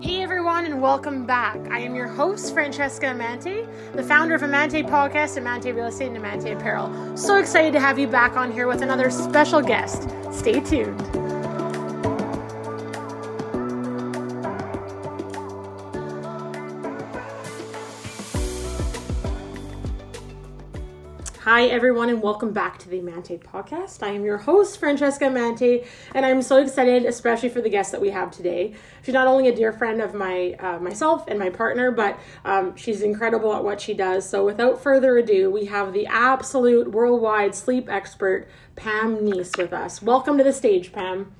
Hey everyone, and welcome back. I am your host, Francesca Amante, the founder of Amante Podcast, Amante Real Estate, and Amante Apparel. So excited to have you back on here with another special guest. Stay tuned. Hi, everyone, and welcome back to the Amante podcast. I am your host, Francesca Amante, and I'm so excited, especially for the guest that we have today. She's not only a dear friend of my uh, myself and my partner, but um, she's incredible at what she does. So, without further ado, we have the absolute worldwide sleep expert, Pam Nease, with us. Welcome to the stage, Pam.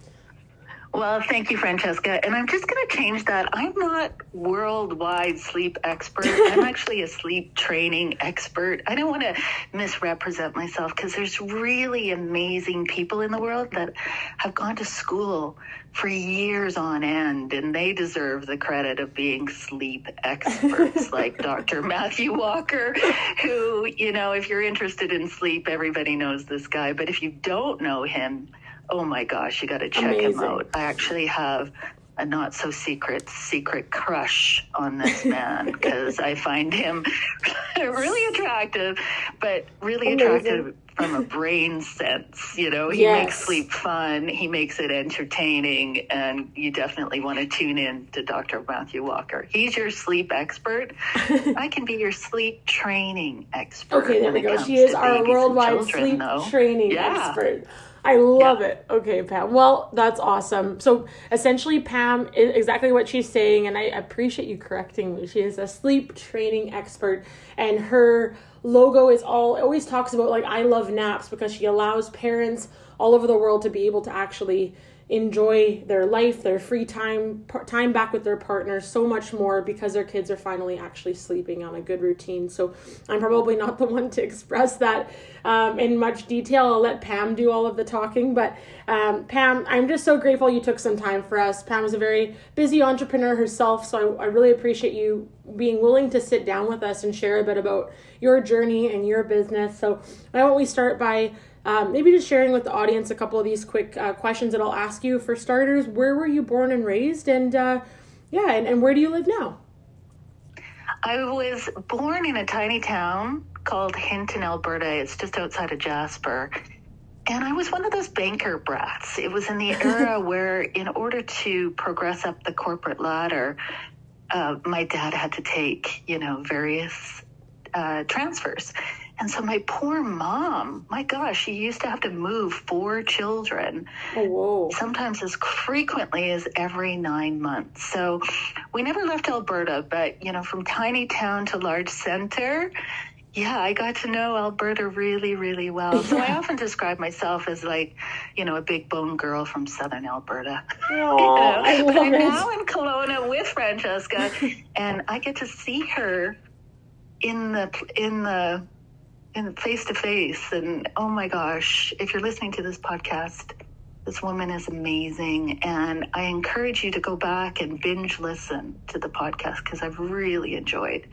Well, thank you, Francesca. And I'm just going to change that. I'm not worldwide sleep expert. I'm actually a sleep training expert. I don't want to misrepresent myself because there's really amazing people in the world that have gone to school for years on end and they deserve the credit of being sleep experts like Dr. Matthew Walker who, you know, if you're interested in sleep, everybody knows this guy, but if you don't know him, oh my gosh, you got to check Amazing. him out. I actually have a not so secret secret crush on this man because I find him really attractive, but really Amazing. attractive from a brain sense. You know, he yes. makes sleep fun, he makes it entertaining, and you definitely want to tune in to Dr. Matthew Walker. He's your sleep expert. I can be your sleep training expert. Okay, there we go. She is our worldwide children, sleep though. training yeah. expert. I love yeah. it. Okay, Pam. Well, that's awesome. So essentially, Pam is exactly what she's saying, and I appreciate you correcting me. She is a sleep training expert, and her logo is all always talks about like I love naps because she allows parents all over the world to be able to actually enjoy their life, their free time, time back with their partner, so much more because their kids are finally actually sleeping on a good routine. So I'm probably not the one to express that um, in much detail. I'll let Pam do all of the talking. But um, Pam, I'm just so grateful you took some time for us. Pam is a very busy entrepreneur herself, so I, I really appreciate you being willing to sit down with us and share a bit about your journey and your business. So why don't we start by um, maybe just sharing with the audience a couple of these quick uh, questions that I'll ask you. For starters, where were you born and raised? And uh, yeah, and, and where do you live now? I was born in a tiny town called Hinton, Alberta. It's just outside of Jasper. And I was one of those banker brats. It was in the era where, in order to progress up the corporate ladder, uh, my dad had to take, you know, various uh, transfers. And so my poor mom, my gosh, she used to have to move four children. Oh, sometimes as frequently as every nine months. So we never left Alberta, but you know, from tiny town to large center, yeah, I got to know Alberta really, really well. So I often describe myself as like, you know, a big bone girl from southern Alberta. Oh, you know? I but I'm it. now in Kelowna with Francesca, and I get to see her in the in the and face to face. And oh my gosh, if you're listening to this podcast, this woman is amazing. And I encourage you to go back and binge listen to the podcast because I've really enjoyed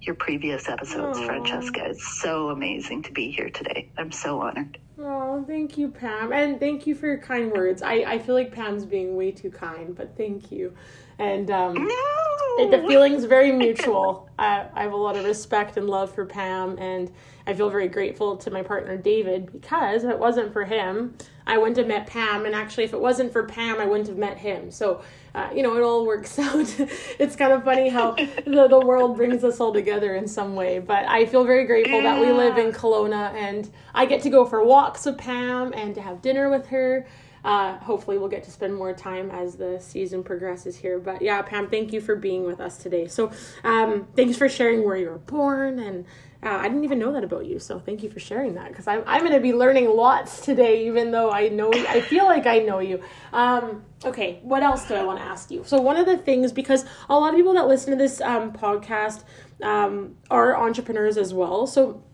your previous episodes, Aww. Francesca. It's so amazing to be here today. I'm so honored. Oh, thank you, Pam. And thank you for your kind words. I, I feel like Pam's being way too kind, but thank you. And um, no! the feeling's very mutual. I, I have a lot of respect and love for Pam, and I feel very grateful to my partner David because if it wasn't for him, I wouldn't have met Pam. And actually, if it wasn't for Pam, I wouldn't have met him. So, uh, you know, it all works out. it's kind of funny how the, the world brings us all together in some way. But I feel very grateful yeah. that we live in Kelowna and I get to go for walks with Pam and to have dinner with her. Uh, hopefully, we'll get to spend more time as the season progresses here. But yeah, Pam, thank you for being with us today. So, um, thanks for sharing where you were born and uh, I didn't even know that about you, so thank you for sharing that because I'm, I'm going to be learning lots today, even though I know, I feel like I know you. Um, okay, what else do I want to ask you? So, one of the things, because a lot of people that listen to this um, podcast um, are entrepreneurs as well. So,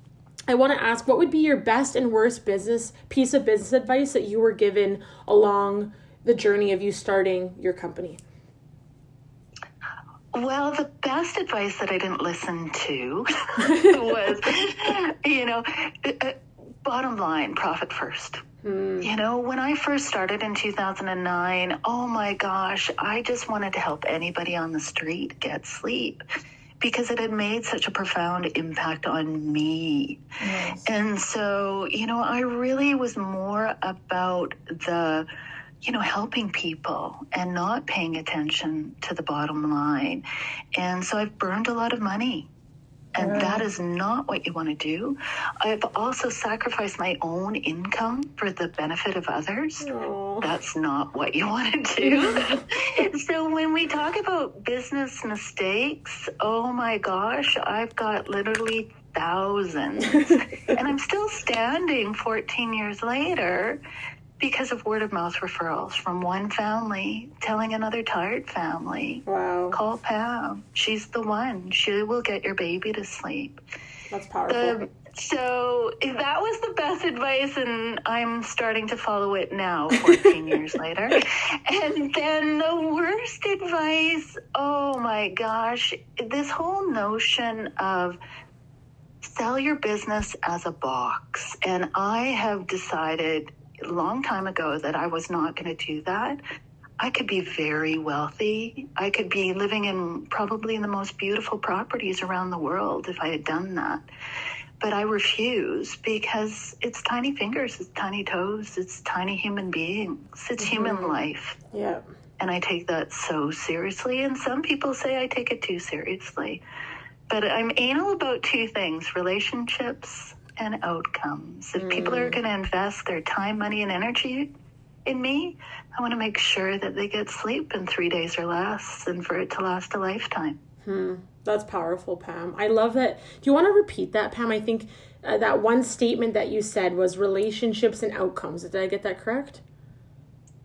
I want to ask what would be your best and worst business piece of business advice that you were given along the journey of you starting your company? Well, the best advice that I didn't listen to was, you know, uh, bottom line, profit first. You know, when I first started in 2009, oh my gosh, I just wanted to help anybody on the street get sleep because it had made such a profound impact on me. Yes. And so, you know, I really was more about the, you know, helping people and not paying attention to the bottom line. And so I've burned a lot of money. And that is not what you want to do. I've also sacrificed my own income for the benefit of others. Oh. That's not what you want to do. so when we talk about business mistakes, oh my gosh, I've got literally thousands. and I'm still standing 14 years later because of word of mouth referrals from one family telling another tired family. Wow. Call Pam. She's the one. She will get your baby to sleep. That's powerful. Um, so that was the best advice, and I'm starting to follow it now, 14 years later. And then the worst advice oh my gosh, this whole notion of sell your business as a box. And I have decided a long time ago that I was not going to do that. I could be very wealthy. I could be living in probably in the most beautiful properties around the world if I had done that. But I refuse because it's tiny fingers, it's tiny toes, it's tiny human beings, it's mm-hmm. human life. yeah. And I take that so seriously. And some people say I take it too seriously. But I'm anal about two things relationships and outcomes. If people are going to invest their time, money, and energy in me, I want to make sure that they get sleep in three days or less and for it to last a lifetime. Hmm. That's powerful, Pam. I love that. Do you want to repeat that, Pam? I think uh, that one statement that you said was relationships and outcomes. Did I get that correct?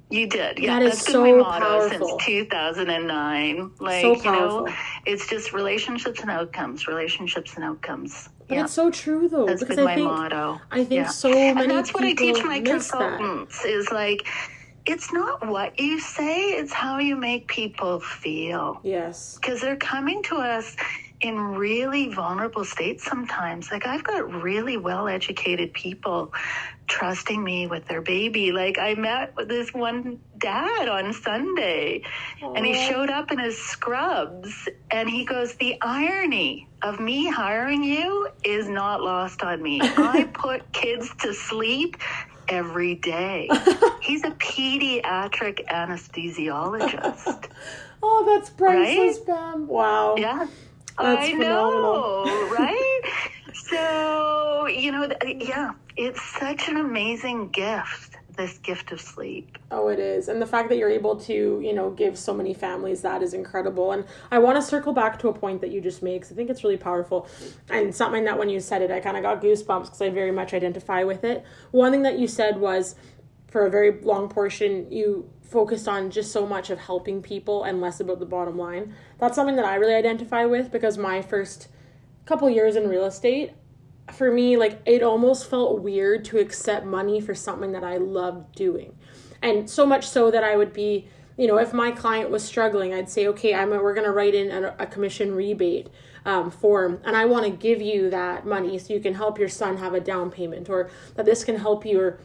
You did, yeah. That is That's so been my motto powerful. since 2009. Like, So you know, it's just relationships and outcomes, relationships and outcomes. But yeah. it's so true, though. That's because been I my think motto. I think Yeah. so many and that's what I teach my consultants is like it's not what you say, it's how you make people feel. Yes. Because they're coming to us in really vulnerable states sometimes. Like I've got really well educated people trusting me with their baby. Like I met this one dad on Sunday and he showed up in his scrubs and he goes, The irony of me hiring you is not lost on me. I put kids to sleep every day. He's a pediatric anesthesiologist. Oh, that's priceless, Pam. Wow. Yeah. That's I phenomenal. know, right? so, you know, uh, yeah, it's such an amazing gift, this gift of sleep. Oh, it is. And the fact that you're able to, you know, give so many families that is incredible. And I want to circle back to a point that you just made because I think it's really powerful. And something that when you said it, I kind of got goosebumps because I very much identify with it. One thing that you said was for a very long portion, you focused on just so much of helping people and less about the bottom line. That's something that I really identify with because my first couple years in real estate, for me, like it almost felt weird to accept money for something that I loved doing. And so much so that I would be, you know, if my client was struggling, I'd say, okay, I'm we're going to write in a, a commission rebate um, form, and I want to give you that money so you can help your son have a down payment, or that this can help you, or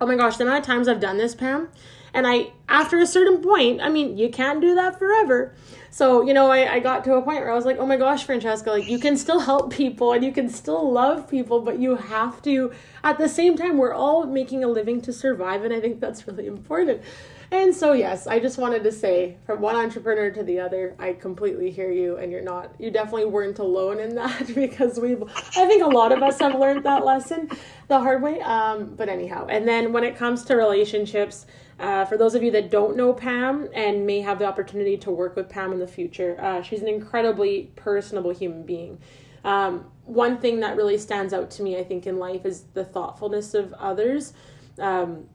oh my gosh, the amount of times I've done this, Pam, and I, after a certain point, I mean, you can't do that forever. So, you know, I, I got to a point where I was like, oh my gosh, Francesca, like you can still help people and you can still love people, but you have to, at the same time, we're all making a living to survive. And I think that's really important. And so, yes, I just wanted to say from one entrepreneur to the other, I completely hear you. And you're not, you definitely weren't alone in that because we've, I think a lot of us have learned that lesson the hard way. Um, but anyhow, and then when it comes to relationships, uh, for those of you that don't know Pam and may have the opportunity to work with Pam in the future, uh, she's an incredibly personable human being. Um, one thing that really stands out to me, I think, in life is the thoughtfulness of others. Um,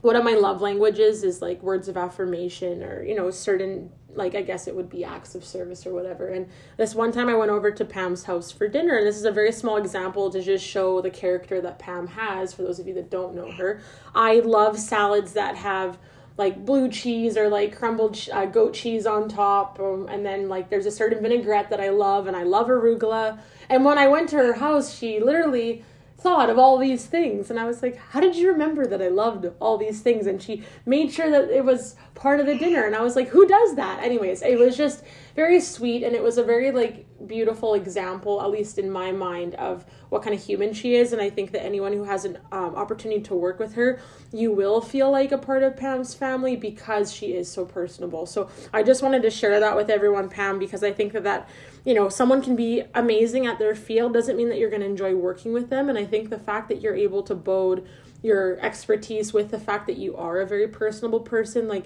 one of my love languages is like words of affirmation or, you know, certain, like, I guess it would be acts of service or whatever. And this one time I went over to Pam's house for dinner, and this is a very small example to just show the character that Pam has for those of you that don't know her. I love salads that have like blue cheese or like crumbled uh, goat cheese on top um, and then like there's a certain vinaigrette that i love and i love arugula and when i went to her house she literally thought of all these things. And i was like how did you remember that i loved all these things? And she made sure that it was part of the dinner. And i was like who does that? Anyways it was just very sweet and it was a very like beautiful example at least in my mind of what kind of human she is and i think that anyone who has an um, opportunity to work with her you will feel like a part of pam's family because she is so personable. So i just wanted to share that with everyone pam because i think that that you know someone can be amazing at their field doesn't mean that you're going to enjoy working with them and i think the fact that you're able to bode your expertise with the fact that you are a very personable person like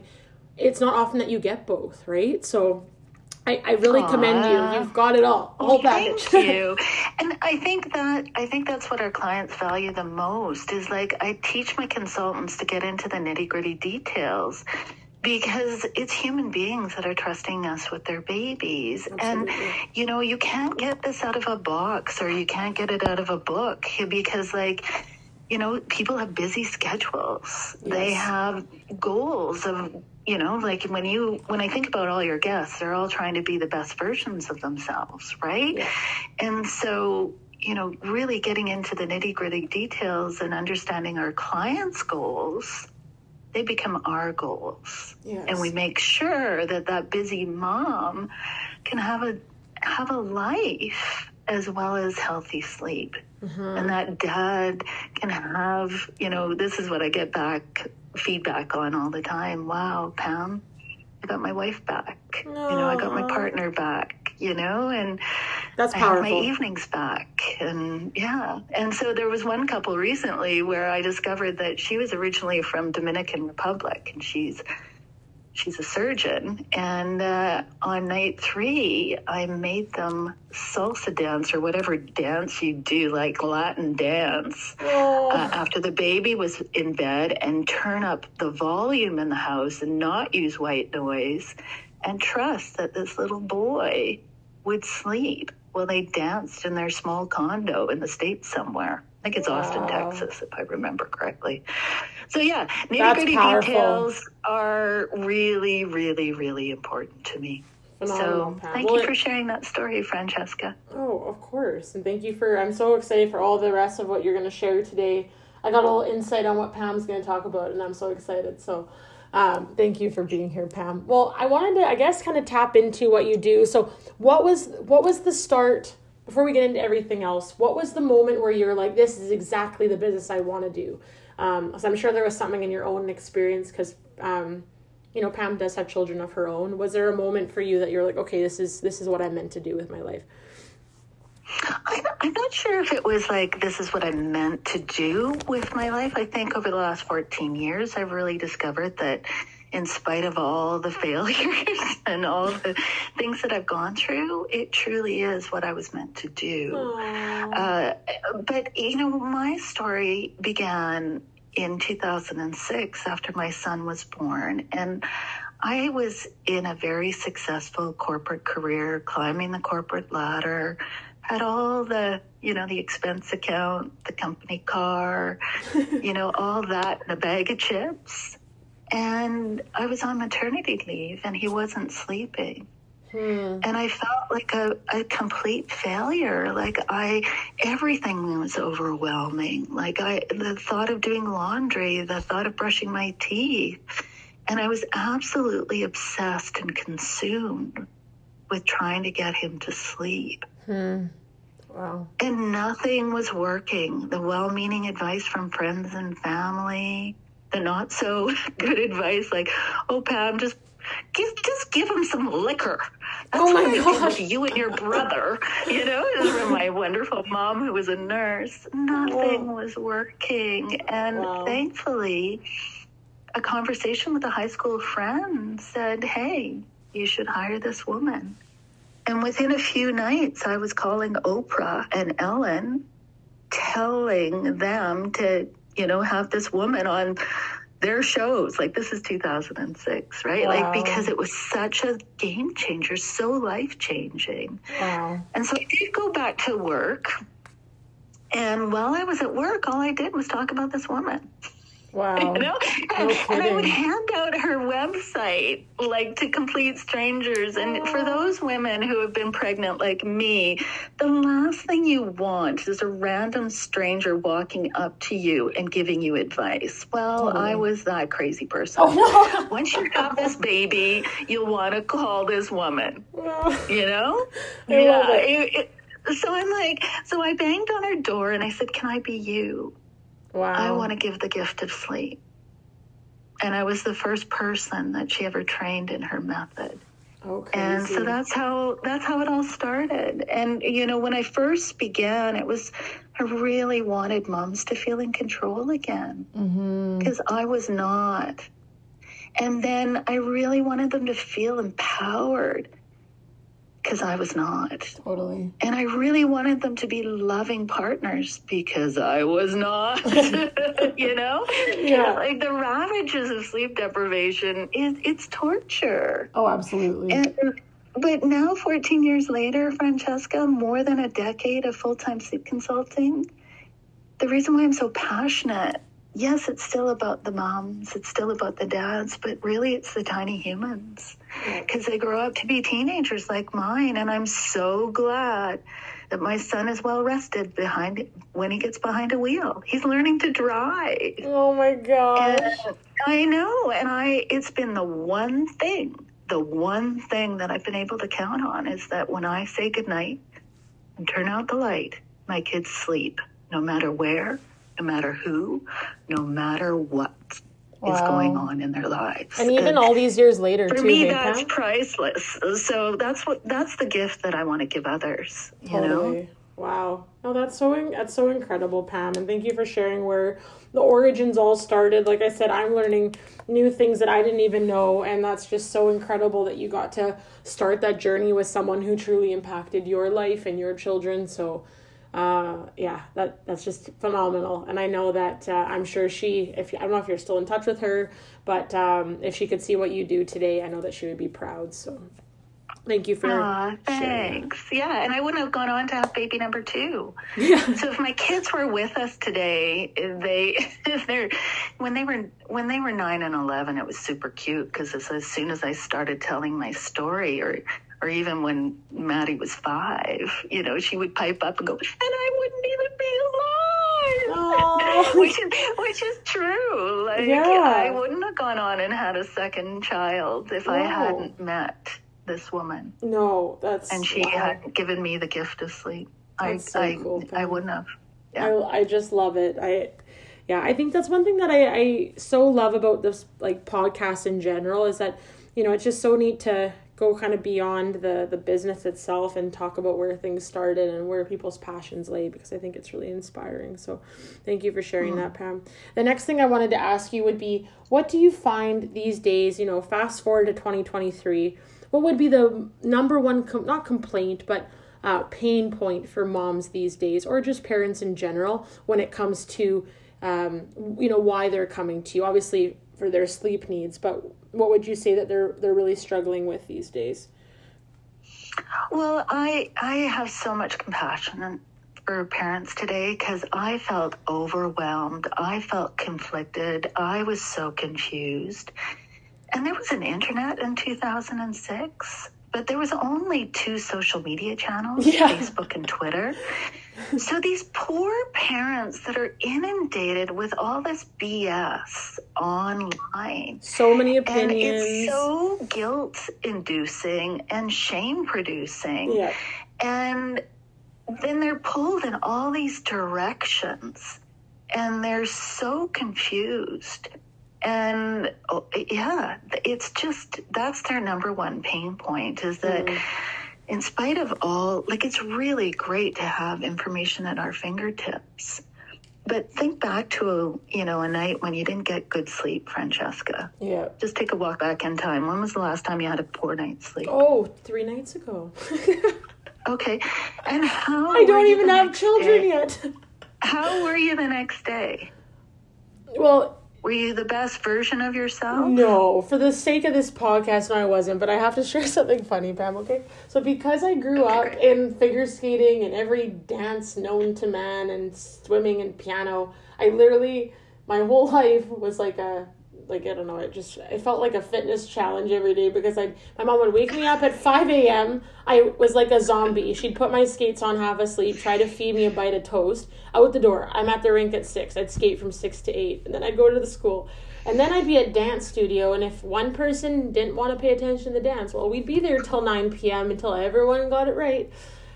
it's not often that you get both right? So I, I really Aww. commend you. You've got it all, whole package. Thank you. and I think that I think that's what our clients value the most. Is like I teach my consultants to get into the nitty gritty details because it's human beings that are trusting us with their babies Absolutely. and you know you can't get this out of a box or you can't get it out of a book because like you know people have busy schedules yes. they have goals of you know like when you when i think about all your guests they're all trying to be the best versions of themselves right yeah. and so you know really getting into the nitty gritty details and understanding our clients goals they become our goals yes. and we make sure that that busy mom can have a have a life as well as healthy sleep mm-hmm. and that dad can have you know this is what i get back feedback on all the time. Wow, Pam, I got my wife back. You know, I got my partner back. You know, and that's powerful. I have my evenings back, and yeah. And so there was one couple recently where I discovered that she was originally from Dominican Republic, and she's she's a surgeon. And uh, on night three, I made them salsa dance or whatever dance you do, like Latin dance, oh. uh, after the baby was in bed and turn up the volume in the house and not use white noise and trust that this little boy would sleep while they danced in their small condo in the States somewhere. I think it's wow. Austin, Texas, if I remember correctly. So yeah, nitty gritty details are really, really, really important to me. Phenomenal, so thank well, you for sharing that story, Francesca. Oh, of course, and thank you for. I'm so excited for all the rest of what you're going to share today. I got a little insight on what Pam's going to talk about, and I'm so excited. So. Um, thank you for being here, Pam. Well, I wanted to, I guess, kind of tap into what you do. So, what was what was the start before we get into everything else, what was the moment where you're like, this is exactly the business I want to do? Um, so I'm sure there was something in your own experience because, um, you know, Pam does have children of her own. Was there a moment for you that you're like, okay, this is this is what I'm meant to do with my life? I'm not sure if it was like this is what I meant to do with my life. I think over the last 14 years, I've really discovered that in spite of all the failures and all the things that I've gone through, it truly is what I was meant to do. Uh, but, you know, my story began in 2006 after my son was born. And I was in a very successful corporate career, climbing the corporate ladder, had all the, you know, the expense account, the company car, you know, all that a bag of chips and I was on maternity leave and he wasn't sleeping. Hmm. And I felt like a, a complete failure. Like I, everything was overwhelming. Like I, the thought of doing laundry, the thought of brushing my teeth. And I was absolutely obsessed and consumed with trying to get him to sleep. Hmm. Wow. And nothing was working. The well meaning advice from friends and family, the not so good advice like, oh, Pam, just give just give him some liquor. That's oh my gosh. You and your brother. You know, from my wonderful mom who was a nurse. Nothing oh. was working, and wow. thankfully, a conversation with a high school friend said, "Hey, you should hire this woman." And within a few nights, I was calling Oprah and Ellen, telling them to you know, have this woman on their shows. Like this is 2006, right? Wow. Like because it was such a game changer, so life changing. Wow. And so I did go back to work. And while I was at work, all I did was talk about this woman. Wow. You know? No and I would hand out her website, like to complete strangers. And for oh. those women who have been pregnant like me, the last thing you want is a random stranger walking up to you and giving you advice. Well, oh. I was that crazy person. Oh, Once you have this baby, you'll want to call this woman, no. you know? I love it. it- it- so I'm like, so I banged on her door and I said, Can I be you? Wow. I want to give the gift of sleep. And I was the first person that she ever trained in her method. Oh, And so that's how that's how it all started. And you know, when I first began, it was I really wanted moms to feel in control again Mm-hmm. because I was not. And then I really wanted them to feel empowered because I was not. Totally. And I really wanted them to be loving partners because I was not. you know? Yeah. Like the ravages of sleep deprivation, is it's torture. Oh, absolutely. And, but now, 14 years later, Francesca, more than a decade of full time sleep consulting, the reason why I'm so passionate, yes, it's still about the moms, it's still about the dads, but really it's the tiny humans because they grow up to be teenagers like mine. And I'm so glad that my son is well rested behind when he gets behind a wheel. He's learning to drive. oh my gosh. And I know, and I it's been the one thing, the one thing that I've been able to count on is that when I say goodnight and turn out the light, my kids sleep, no matter where, no matter who, no matter what is Wow. going on in their lives. And even all these years later, for too, me, that's priceless. So that's what that's the gift that I want to give others. You know. Wow. No, that's so that's so incredible, Pam, and thank you for sharing where the origins all started. Like I said, I'm learning new things that I didn't even know, and that's just so incredible that you got to start that journey with someone who truly impacted your life and your children. So, uh, yeah, that that's just phenomenal. And I know that uh, I'm sure she, if I don't know if you're still in touch with her, but um, if she could see what you do today, I know that she would be proud. So, thank you for Aw, sharing. thanks. Yeah, and I wouldn't have gone on to have baby number two. Yeah. So if my kids were with us today, they if they're when they were when they were nine and eleven, it was super cute because as, as soon as I started telling my story, or or even when Maddie was five, you know, she would pipe up and go, and I wouldn't even be alive. Which is which is true. Like Yeah. I wouldn't have gone on and had a second child if I hadn't met this woman No, that's and she wow. had given me the gift of sleep. I so I, cool, I Pam. wouldn't have. Yeah. I, I just love it. I yeah, I think that's one thing that I, I so love about this like podcast in general is that, you know, it's just so neat to go kind of beyond the the business itself and talk about where things started and where people's passions lay because I think it's really inspiring. So thank you for sharing that, Pam. The next thing I wanted to ask you would be what do you find these days, you know, fast forward to 2023, what would be the number one com- not complaint, but uh, pain point for moms these days, or just parents in general, when it comes to, um, you know, why they're coming to you. Obviously, for their sleep needs, but what would you say that they're they're really struggling with these days? Well, I I have so much compassion for parents today because I felt overwhelmed. I felt conflicted. I was so confused. And there was an internet in 2006, but there was only two social media channels, Yeah. Facebook and Twitter. So these poor parents that are inundated with all this BS online. So many And opinions. it's so guilt inducing and shame producing. yeah, And then they're pulled in all these directions and they're so confused. And oh, yeah, it's just that's their number one pain point is that Mm. In spite of all, like it's really great to have information at our fingertips. But think back to a you know a night when you didn't get good sleep, Francesca. yeah. Just take a walk back in time. When was the last time you had a poor night's sleep? Oh, three nights ago. Okay. And how I don't even have children day? yet. How were you the next day? well, Were you the best version of yourself? No, for the sake of this podcast, no, I wasn't. But I have to share something funny, Pam. Okay, so because I grew up in figure skating and every dance known to man and swimming and piano, I literally my whole life was like a like I don't know, it just it felt like a fitness challenge every day because I my mom would wake me up at five a.m. I was like a zombie. She'd put my skates on half asleep, try to feed me a bite of toast. Out the door. I'm at the rink at six. I'd skate from six to eight, and then I'd go to the school. And then I'd be at dance studio, and if one person didn't want to pay attention to the dance, well, we'd be there till 9 p.m. until everyone got it right.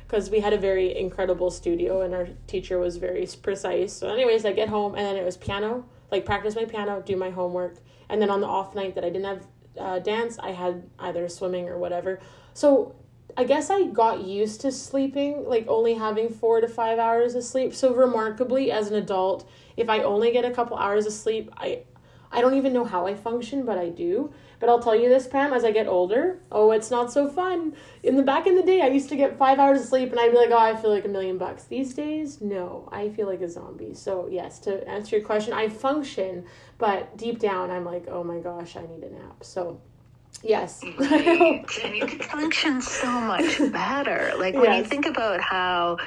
Because we had a very incredible studio, and our teacher was very precise. So, anyways, I get home, and then it was piano, like practice my piano, do my homework. And then on the off night that I didn't have uh, dance, I had either swimming or whatever. So, I guess I got used to sleeping, like only having four to five hours of sleep. So, remarkably, as an adult, if I only get a couple hours of sleep, I I don't even know how I function, but I do. But I'll tell you this, Pam, as I get older, oh, it's not so fun. In the back in the day, I used to get five hours of sleep and I'd be like, oh, I feel like a million bucks. These days, no, I feel like a zombie. So, yes, to answer your question, I function, but deep down, I'm like, oh my gosh, I need a nap. So, yes. Right. and you can function so much better. Like when yes. you think about how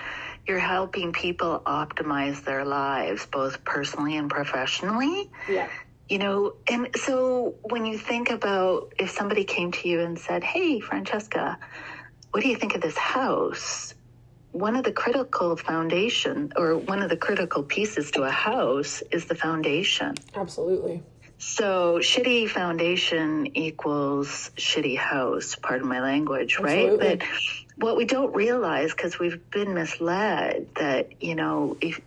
you're helping people optimize their lives, both personally and professionally. Yeah you know, and so when you think about if somebody came to you and said, Hey, Francesca, what do you think of this house? One of the critical foundation or one of the critical pieces to a house is the foundation. Absolutely. So shitty foundation equals shitty house, pardon my language, Absolutely. right? But what we don't realize because we've been misled that, you know, if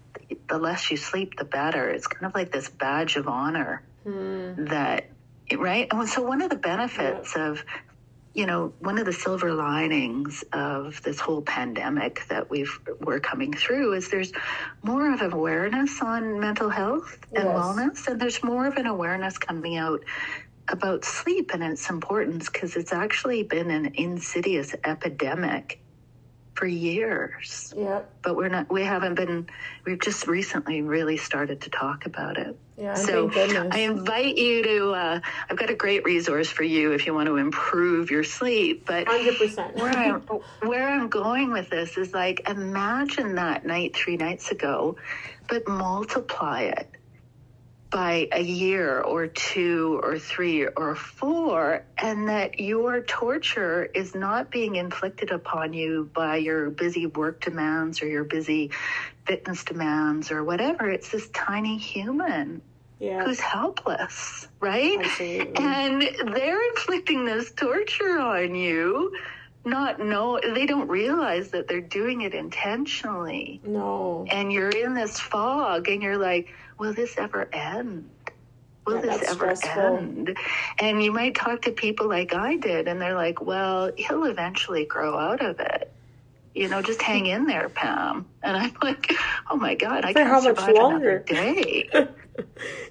the less you sleep, the better. It's kind of like this badge of honor mm. that right and so one of the benefits yeah. of you know one of the silver linings of this whole pandemic that we've we're coming through is there's more of an awareness on mental health and yes. wellness and there's more of an awareness coming out about sleep and its importance because it's actually been an insidious epidemic for years. Yeah. But we're not we haven't been we've just recently really started to talk about it. Yeah, so I invite you to uh, I've got a great resource for you if you want to improve your sleep. But 100%. where I'm where I'm going with this is like imagine that night 3 nights ago but multiply it by a year or two or three or four, and that your torture is not being inflicted upon you by your busy work demands or your busy fitness demands or whatever. It's this tiny human. Yeah. Who's helpless, right? Absolutely. And they're inflicting this torture on you not know they don't realize that they're doing it intentionally no and you're in this fog and you're like will this ever end? Will yeah, this ever stressful. end? And you might talk to people like I did, and they're like, well, he'll eventually grow out of it. You know, just hang in there, Pam. And I'm like, oh my God, I For can't survive another day. right?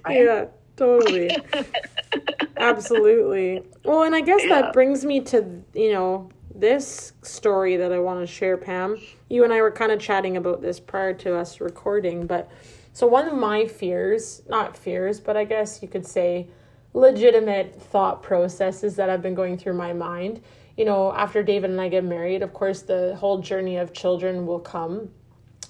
Yeah, totally. Absolutely. Well, and I guess yeah. that brings me to, you know, this story that I want to share, Pam. You and I were kind of chatting about this prior to us recording, but so, one of my fears, not fears, but I guess you could say legitimate thought processes that have been going through my mind. You know, after David and I get married, of course, the whole journey of children will come.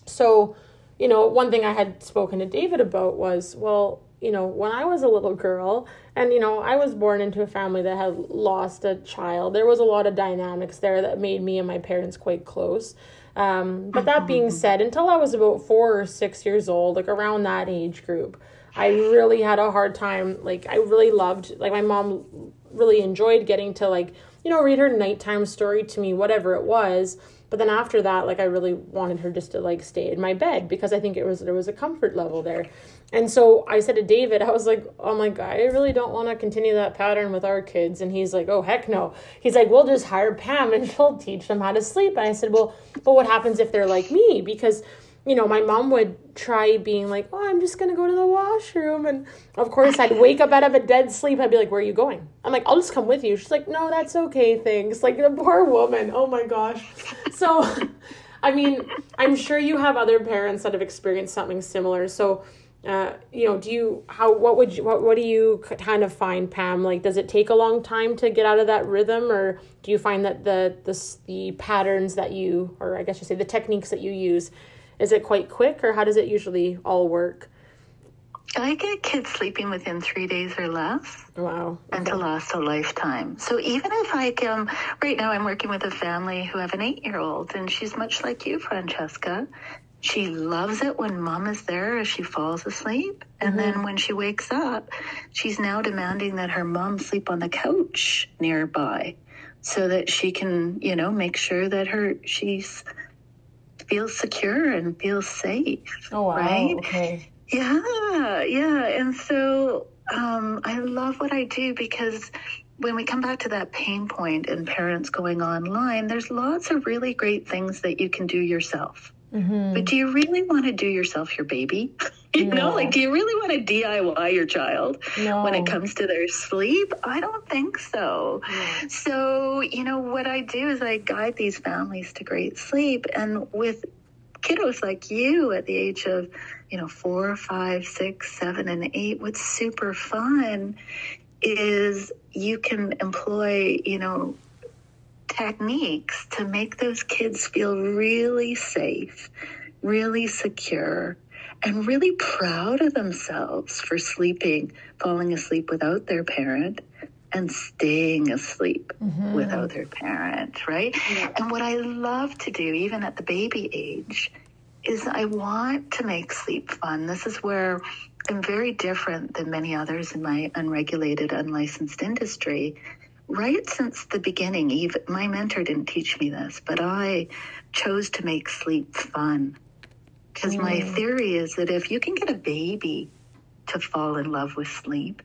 So, you know, one thing I had spoken to David about was, well, you know, when I was a little girl, and you know, I was born into a family that had lost a child, there was a lot of dynamics there that made me and my parents quite close. Um, but that being said, until I was about four or six years old, like around that age group, I really had a hard time. Like, I really loved, like, my mom really enjoyed getting to, like, you know, read her nighttime story to me, whatever it was. But then after that, like, I really wanted her just to, like, stay in my bed because I think it was, there was a comfort level there. And so I said to David, I was like, oh my God, I really don't want to continue that pattern with our kids. And he's like, oh, heck no. He's like, we'll just hire Pam and she'll teach them how to sleep. And I said, well, but what happens if they're like me? Because, you know, my mom would try being like, oh, I'm just to go to the washroom. And of course, I'd wake up out of a dead sleep. I'd be like, where are you going? I'm like, I'll just come with you. She's like, no, that's okay. Thanks. Like, the poor woman. Oh my gosh. So, I mean, I'm sure you have other parents that have experienced something similar. So, uh, you know, do you how what would you what what do you kind of find, Pam? Like, does it take a long time to get out of that rhythm, or do you find that the the the patterns that you, or I guess you say the techniques that you use, is it quite quick, or how does it usually all work? I get kids sleeping within three days or less. Wow. And to last a lifetime. So even if I um, right now I'm working with a family who have an eight year old and she's much like you, Francesca. She loves it when mom is there as she falls asleep. And mm-hmm. then when she wakes up, she's now demanding that her mom sleep on the couch nearby so that she can, you know, make sure that her she's feels secure and feels safe. Oh wow. Right? Okay. Yeah, yeah. And so um, I love what I do because when we come back to that pain point and parents going online, there's lots of really great things that you can do yourself. Mm-hmm. But do you really want to do yourself your baby? you no. know, like, do you really want to DIY your child no. when it comes to their sleep? I don't think so. No. So, you know, what I do is I guide these families to great sleep. And with kiddos like you at the age of, you know, four, five, six, seven, and eight, what's super fun is you can employ, you know, techniques to make those kids feel really safe, really secure, and really proud of themselves for sleeping, falling asleep without their parent and staying asleep mm-hmm. without their parent, right? Yeah. And what I love to do, even at the baby age, is I want to make sleep fun. This is where I'm very different than many others in my unregulated, unlicensed industry. Right since the beginning, even my mentor didn't teach me this, but I chose to make sleep fun. Because mm. my theory is that if you can get a baby to fall in love with sleep,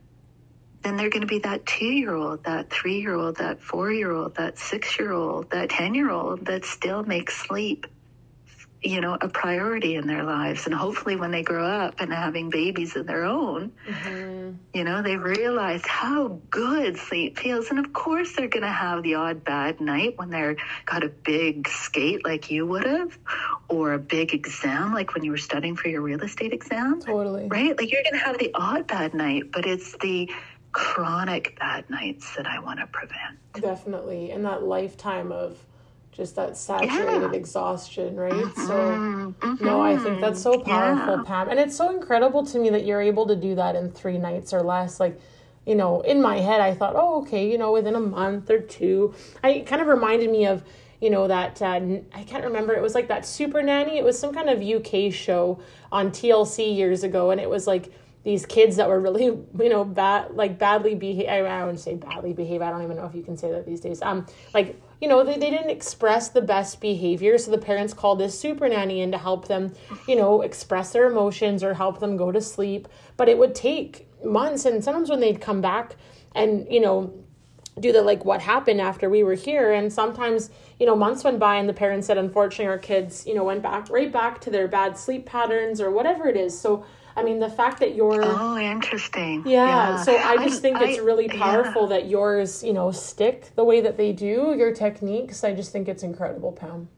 then they're going to be that two year old, that three year old, that four year old, that six year old, that 10 year old that still makes sleep you know, a priority in their lives. And hopefully, when they grow up and having babies of their own, mm-hmm. you know, they realize how good sleep feels. And of course, they're going to have the odd bad night when they're got a big skate like you would have, or a big exam like when you were studying for your real estate exam. Totally. Right? Like you're going to have the odd bad night, but it's the chronic bad nights that I want to prevent. Definitely. And that lifetime of just that saturated yeah. exhaustion, right? Mm-hmm. So, mm-hmm. no, I think that's so powerful, yeah. Pam. And it's so incredible to me that you're able to do that in three nights or less. Like, you know, in my head, I thought, oh, okay, you know, within a month or two. I kind of reminded me of, you know, that uh, I can't remember. It was like that Super Nanny. It was some kind of UK show on TLC years ago, and it was like these kids that were really, you know, bad, like badly behave. I, I wouldn't say badly behave. I don't even know if you can say that these days. Um, like you know, they, they didn't express the best behavior. So the parents called this super nanny in to help them, you know, express their emotions or help them go to sleep. But it would take months. And sometimes when they'd come back and, you know, do the like what happened after we were here and sometimes you know months went by and the parents said unfortunately our kids you know went back right back to their bad sleep patterns or whatever it is so I mean, the fact that you're oh, interesting. Yeah, yeah. so I just I, think it's really powerful yeah. that yours, you know, stick the way that they do. Your techniques, I just think it's incredible, Pam.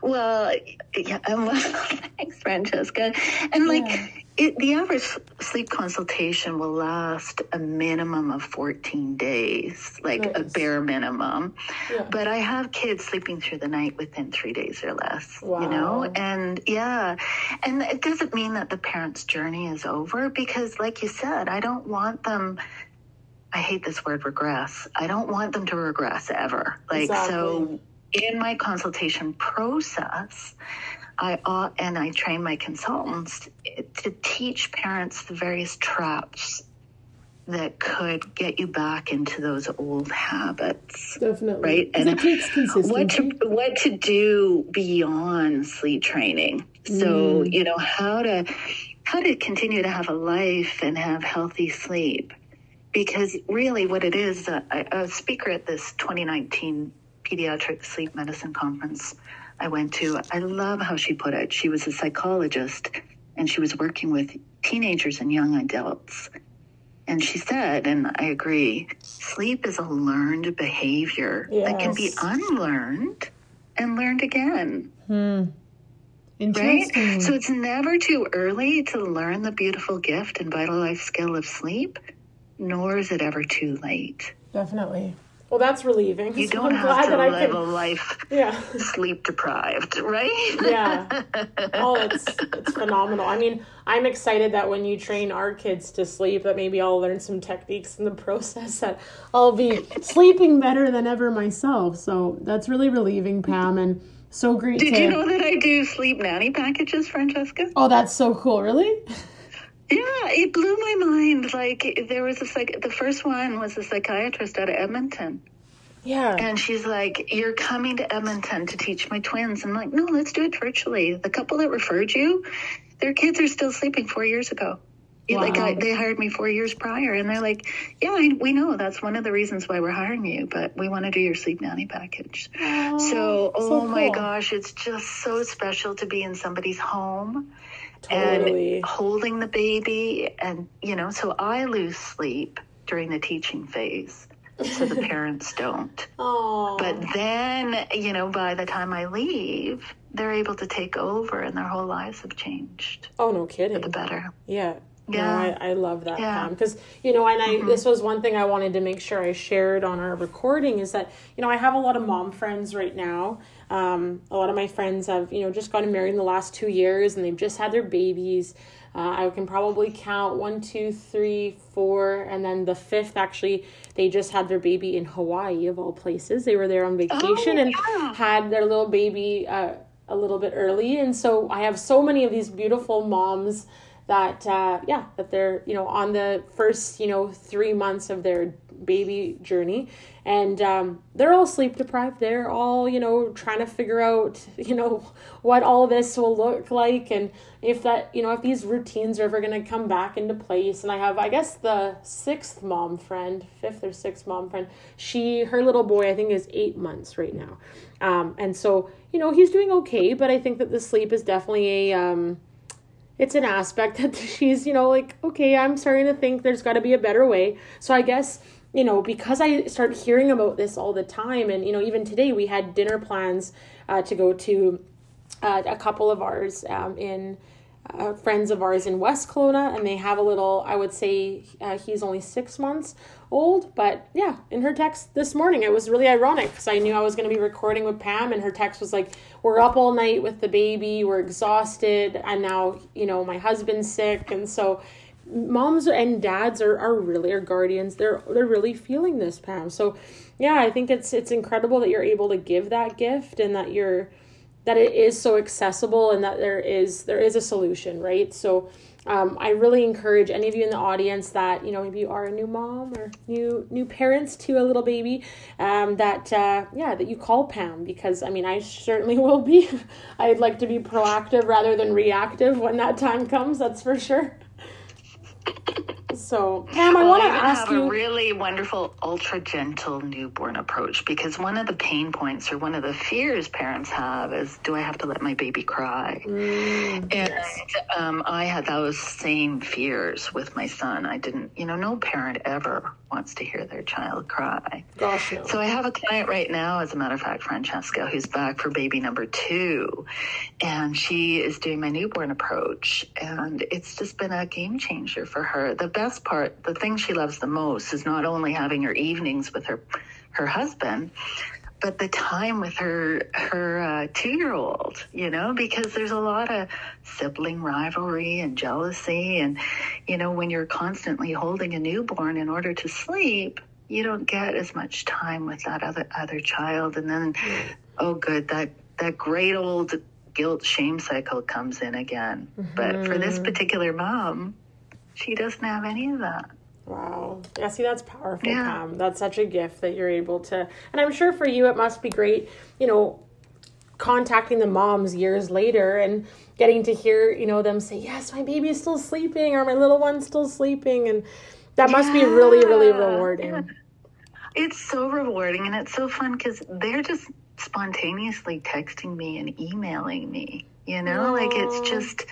Well, yeah, well, thanks, Francesca. And like, yeah. It, the average sleep consultation will last a minimum of 14 days, like nice. a bare minimum. Yeah. But I have kids sleeping through the night within three days or less, wow. you know? And yeah, and it doesn't mean that the parent's journey is over because, like you said, I don't want them. I hate this word regress. I don't want them to regress ever. Like, exactly. so in my consultation process, I uh, and I train my consultants to teach parents the various traps that could get you back into those old habits. Definitely, right? And it takes consistency. What to what to do beyond sleep training? So mm. you know how to how to continue to have a life and have healthy sleep. Because really, what it is, uh, a speaker at this 2019 pediatric sleep medicine conference I went to, I love how she put it. She was a psychologist and she was working with teenagers and young adults. And she said, and I agree, sleep is a learned behavior yes. that can be unlearned and learned again. Hmm. Right? So it's never too early to learn the beautiful gift and vital life skill of sleep, nor is it ever too late. Definitely. Well, that's relieving. You So don't I'm have to that I live can- a life Yeah. sleep deprived, right? yeah. Oh, it's it's phenomenal. I mean, I'm excited that when you train our kids to sleep, that maybe I'll learn some techniques in the process that I'll be sleeping better than ever myself. So that's really relieving, Pam, and so great Did to. you know that I do sleep nanny packages, Francesca? oh, that's so cool! Really? Yeah, it blew my mind. Like there was a psych. The first one was a psychiatrist out of Edmonton, Yeah. and she's like, "You're coming to Edmonton to teach my twins." I'm like, "No, let's do it virtually." The couple that referred you, their kids are still sleeping four years ago. Yeah, Like I, they hired me four years prior, and they're like, "Yeah, I, we know that's one of the reasons why we're hiring you, but we want to do your sleep nanny package." So, oh so my gosh, it's just so special to be in somebody's home Totally. and holding the baby. And, you know, so I lose sleep during the teaching phase, so the parents don't. Oh. But then, you know, by the time I leave, they're able to take over and their whole lives have changed oh, no kidding. the better. Yeah. Yeah. No, I, I love that, Yeah. Because, you know, and I, this was one thing I wanted to make sure I shared on our recording is that, you know, I have a lot of mom friends right now. Um, a lot of my friends have, you know, just gotten married in the last two years and they've just had their babies. Uh, I can probably count one, two, three, four, and then the fifth actually, they just had their baby in Hawaii, of all places. They were there on vacation and yeah. had their little baby uh, a little bit early. And so I have so many of these beautiful moms that uh, yeah that they're you know on the first you know three months of their baby journey. And um, they're all sleep deprived. They're all you know trying to figure out you know what all this will look like. And if that you know if these routines are ever going to come back into place. And i have i guess the sixth mom friend fifth or sixth mom friend. She her little boy i think is eight months right now. Um, and so you know he's doing okay. But i think that the sleep is definitely a um, it's an aspect that she's, you know, like, okay, I'm starting to think there's got to be a better way. So I guess, you know, because I start hearing about this all the time, and, you know, even today we had dinner plans uh, to go to uh, a couple of ours um, in. Uh, friends of ours in West Kelowna, and they have a little. I would say uh, he's only six months old, but yeah. In her text this morning, it was really ironic because I knew I was going to be recording with Pam, and her text was like, "We're up all night with the baby, we're exhausted, and now you know my husband's sick, and so." moms and dads are, are really our guardians they're they're really feeling this pam so yeah i think it's it's incredible that you're able to give that gift and that you're that it is so accessible and that there is there is a solution right? So um, i really encourage any of you in the audience that you know maybe you are a new mom or new new parents to a little baby um, that uh, yeah that you call pam because i mean i certainly will be. I'd like to be proactive rather than reactive when that time comes that's for sure so pam i Well, want to ask have you a really wonderful, ultra gentle newborn approach because one of the pain points or one of the fears parents have is, do I have to let my baby cry? Mm, And um, I had those same fears with my son. I didn't, you know, no parent ever wants to hear their child cry. gosh no So I have a client right now, as a matter of fact, Francesca, who's back for baby number two, and she is doing my newborn approach, and it's just been a game changer for her. The best part, the thing she loves the most, is not only having her evenings with her her husband, but the time with her her uh, two year old. You know, because there's a lot of sibling rivalry and jealousy, and you know, when you're constantly holding a newborn in order to sleep you don't get as much time with that other other child. And then oh good that that great old guilt shame cycle comes in again. But for this particular mom she doesn't have any of that Wow. Yeah, see, that's powerful, Yeah. Pam. That's such a gift that you're able to. And I'm sure for you, it must be great, you know, contacting the moms years later and getting to hear, you know, them say, yes, my baby is still sleeping or my little one's still sleeping. And that must be really, really Yeah. rewarding. it's so rewarding and it's so fun because they're just spontaneously texting me and emailing me you know like it's just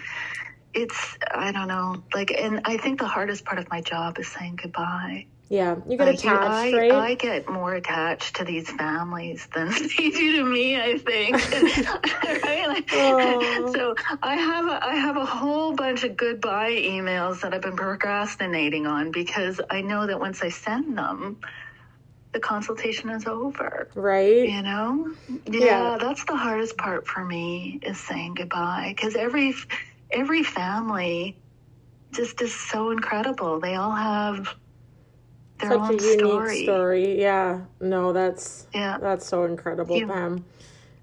it's i don't know like and i think the hardest part of my job is saying goodbye Yeah. You get Like, attached, I, right? I get more attached to these families than they do to me. I think. right? Like, so I have a, I have a whole bunch of goodbye emails that I've been procrastinating on because I know that once I send them, the consultation is over. Right. You know? Yeah, Yeah. that's the hardest part for me is saying goodbye because every every family just is so incredible. They all have their Such own a unique story. story. Yeah. No, that's Yeah. that's so incredible, You- Pam.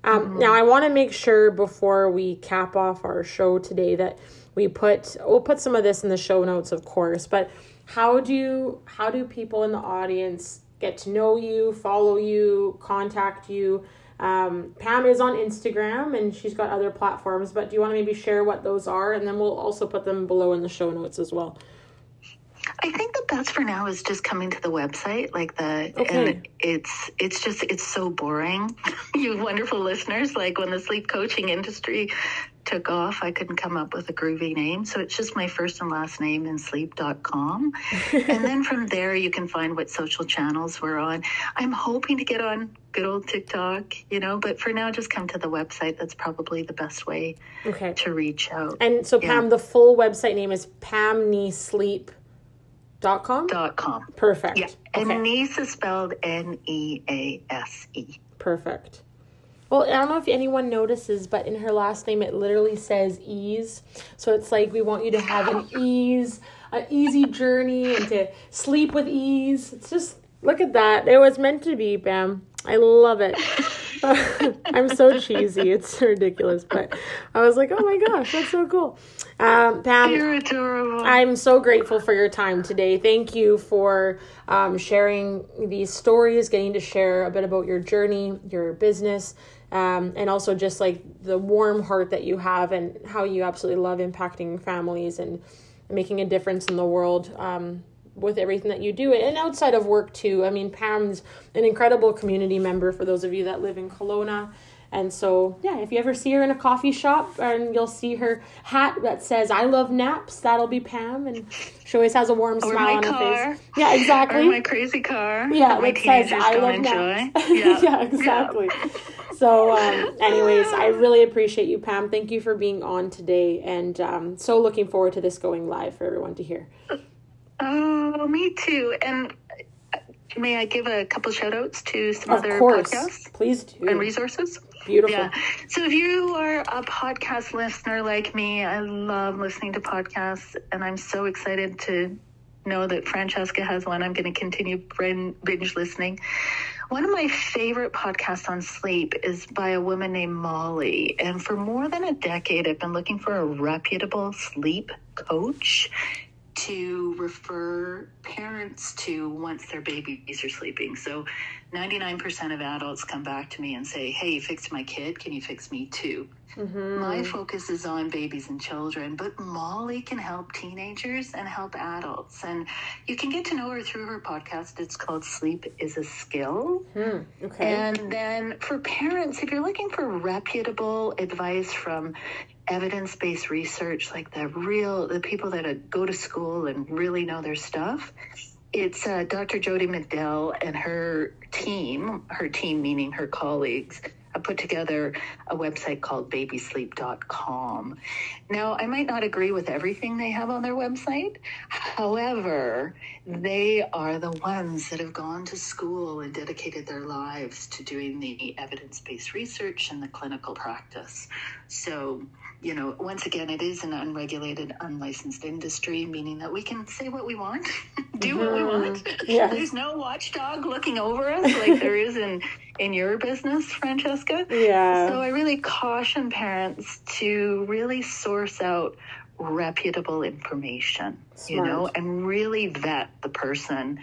Um, Now I want to make sure before we cap off our show today that we put we'll put some of this in the show notes, of course. But how do how do people in the audience get to know you, follow you, contact you? Um, Pam is on Instagram and she's got other platforms, but do you want to maybe share what those are, and then we'll also put them below in the show notes as well. I think the best for now is just coming to the website, like the Okay. and it's it's just it's so boring. you wonderful listeners, like when the sleep coaching industry took off, I couldn't come up with a groovy name, so it's just my first and last name in sleep.com. and then from there you can find what social channels we're on. I'm hoping to get on good old TikTok, you know, but for now just come to the website. That's probably the best way Okay. to reach out. And so, Pam, the full website name is pamneasesleep.com? Dot com. Perfect. Yeah. And Okay. Nease is spelled N E A S E. Perfect. Well, I don't know if anyone notices, but in her last name, it literally says ease. So it's like we want you to have an ease, an easy journey, and to sleep with ease. It's just, look at that. It was meant to be, Pam. I love it. I'm so cheesy. It's ridiculous. But I was like, oh my gosh, that's so cool. Um, Pam, You're adorable. I'm so grateful for your time today. Thank you for um, sharing these stories, getting to share a bit about your journey, your business, um, and also just like the warm heart that you have and how you absolutely love impacting families and making a difference in the world. Um, with everything that you do and outside of work too. I mean, Pam's an incredible community member for those of you that live in Kelowna. And so, yeah, if you ever see her in a coffee shop and you'll see her hat that says "I love naps," that'll be Pam, and she always has a warm Or smile on car. her face. Yeah, exactly. Or my crazy car. yeah, that my it says "I love naps." Yeah. yeah, exactly. So, um, anyways, I really appreciate you, Pam. Thank you for being on today, and um, so looking forward to this going live for everyone to hear. Oh, me too. And uh, may I give a couple shout outs to some Of other course, podcasts please do. and resources? Beautiful. Yeah. So if you are a podcast listener like me, I love listening to podcasts, and I'm so excited to know that Francesca has one. I'm going to continue binge listening. One of my favorite podcasts on sleep is by a woman named Molly. And for more than a decade, I've been looking for a reputable sleep coach to refer parents to once their babies are sleeping. So 99% of adults come back to me and say, Hey, you fixed my kid. Can you fix me too? My focus is on babies and children, but Molly can help teenagers and help adults. And you can get to know her through her podcast. It's called Sleep is a Skill. Hmm, okay. And then for parents, if you're looking for reputable advice from evidence based research, like the real, the people that uh, go to school and really know their stuff, it's uh, Dr. Jodi Mindell and her team, her team meaning her colleagues, have put together a website called babysleep.com. Now, I might not agree with everything they have on their website. However, they are the ones that have gone to school and dedicated their lives to doing the evidence based research and the clinical practice. So, you know, once again, it is an unregulated, unlicensed industry, meaning that we can say what we want, do what we mm-hmm. want. Yeah. There's no watchdog looking over us like there is in, in your business, Francesca. Yeah. So I really caution parents to really source out reputable information, you know, and really vet the person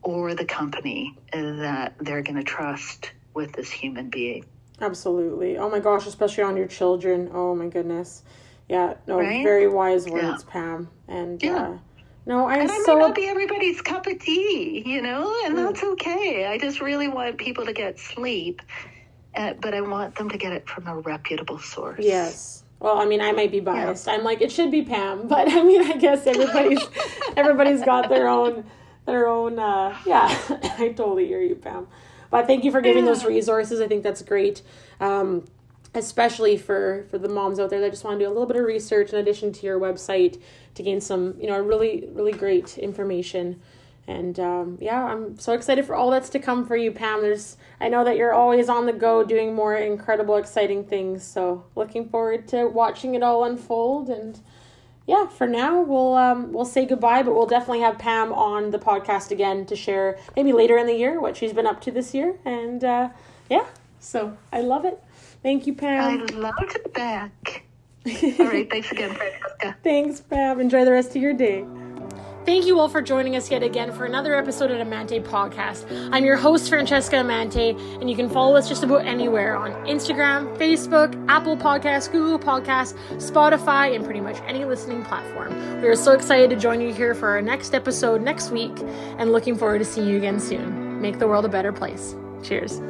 or the company that they're going to trust with this human being. Absolutely. Oh my gosh, especially on your children. Oh my goodness. Yeah, no, Right? very wise words, Yeah. Pam. And Yeah. uh, no, I'm And I so may not be everybody's cup of tea, you know, Mm. and that's okay. I just really want people to get sleep, uh, but I want them to get it from a reputable source. yes. Well, I mean, I might be biased. I'm like, it should be Pam, but I mean, I guess everybody's everybody's got their own their own. Uh, yeah, I totally hear you, Pam. But thank you for giving those resources. I think that's great. Um, especially for for the moms out there that just want to do a little bit of research in addition to your website to gain some you know really really great information And um, yeah, I'm so excited for all that's to come for you, Pam. There's, I know that you're always on the go doing more incredible, exciting things. So looking forward to watching it all unfold. And yeah, for now we'll um, we'll say goodbye, but we'll definitely have Pam on the podcast again to share maybe later in the year what she's been up to this year. And uh, yeah, so I love it. Thank you, Pam. I love it back. all right, thanks again, Francesca. Thanks, Pam. Enjoy the rest of your day. Thank you all for joining us yet again for another episode of Amante Podcast. I'm your host, Francesca Amante, and you can follow us just about anywhere on Instagram, Facebook, Apple Podcasts, Google Podcasts, Spotify, and pretty much any listening platform. We are so excited to join you here for our next episode next week and looking forward to seeing you again soon. Make the world a better place. Cheers.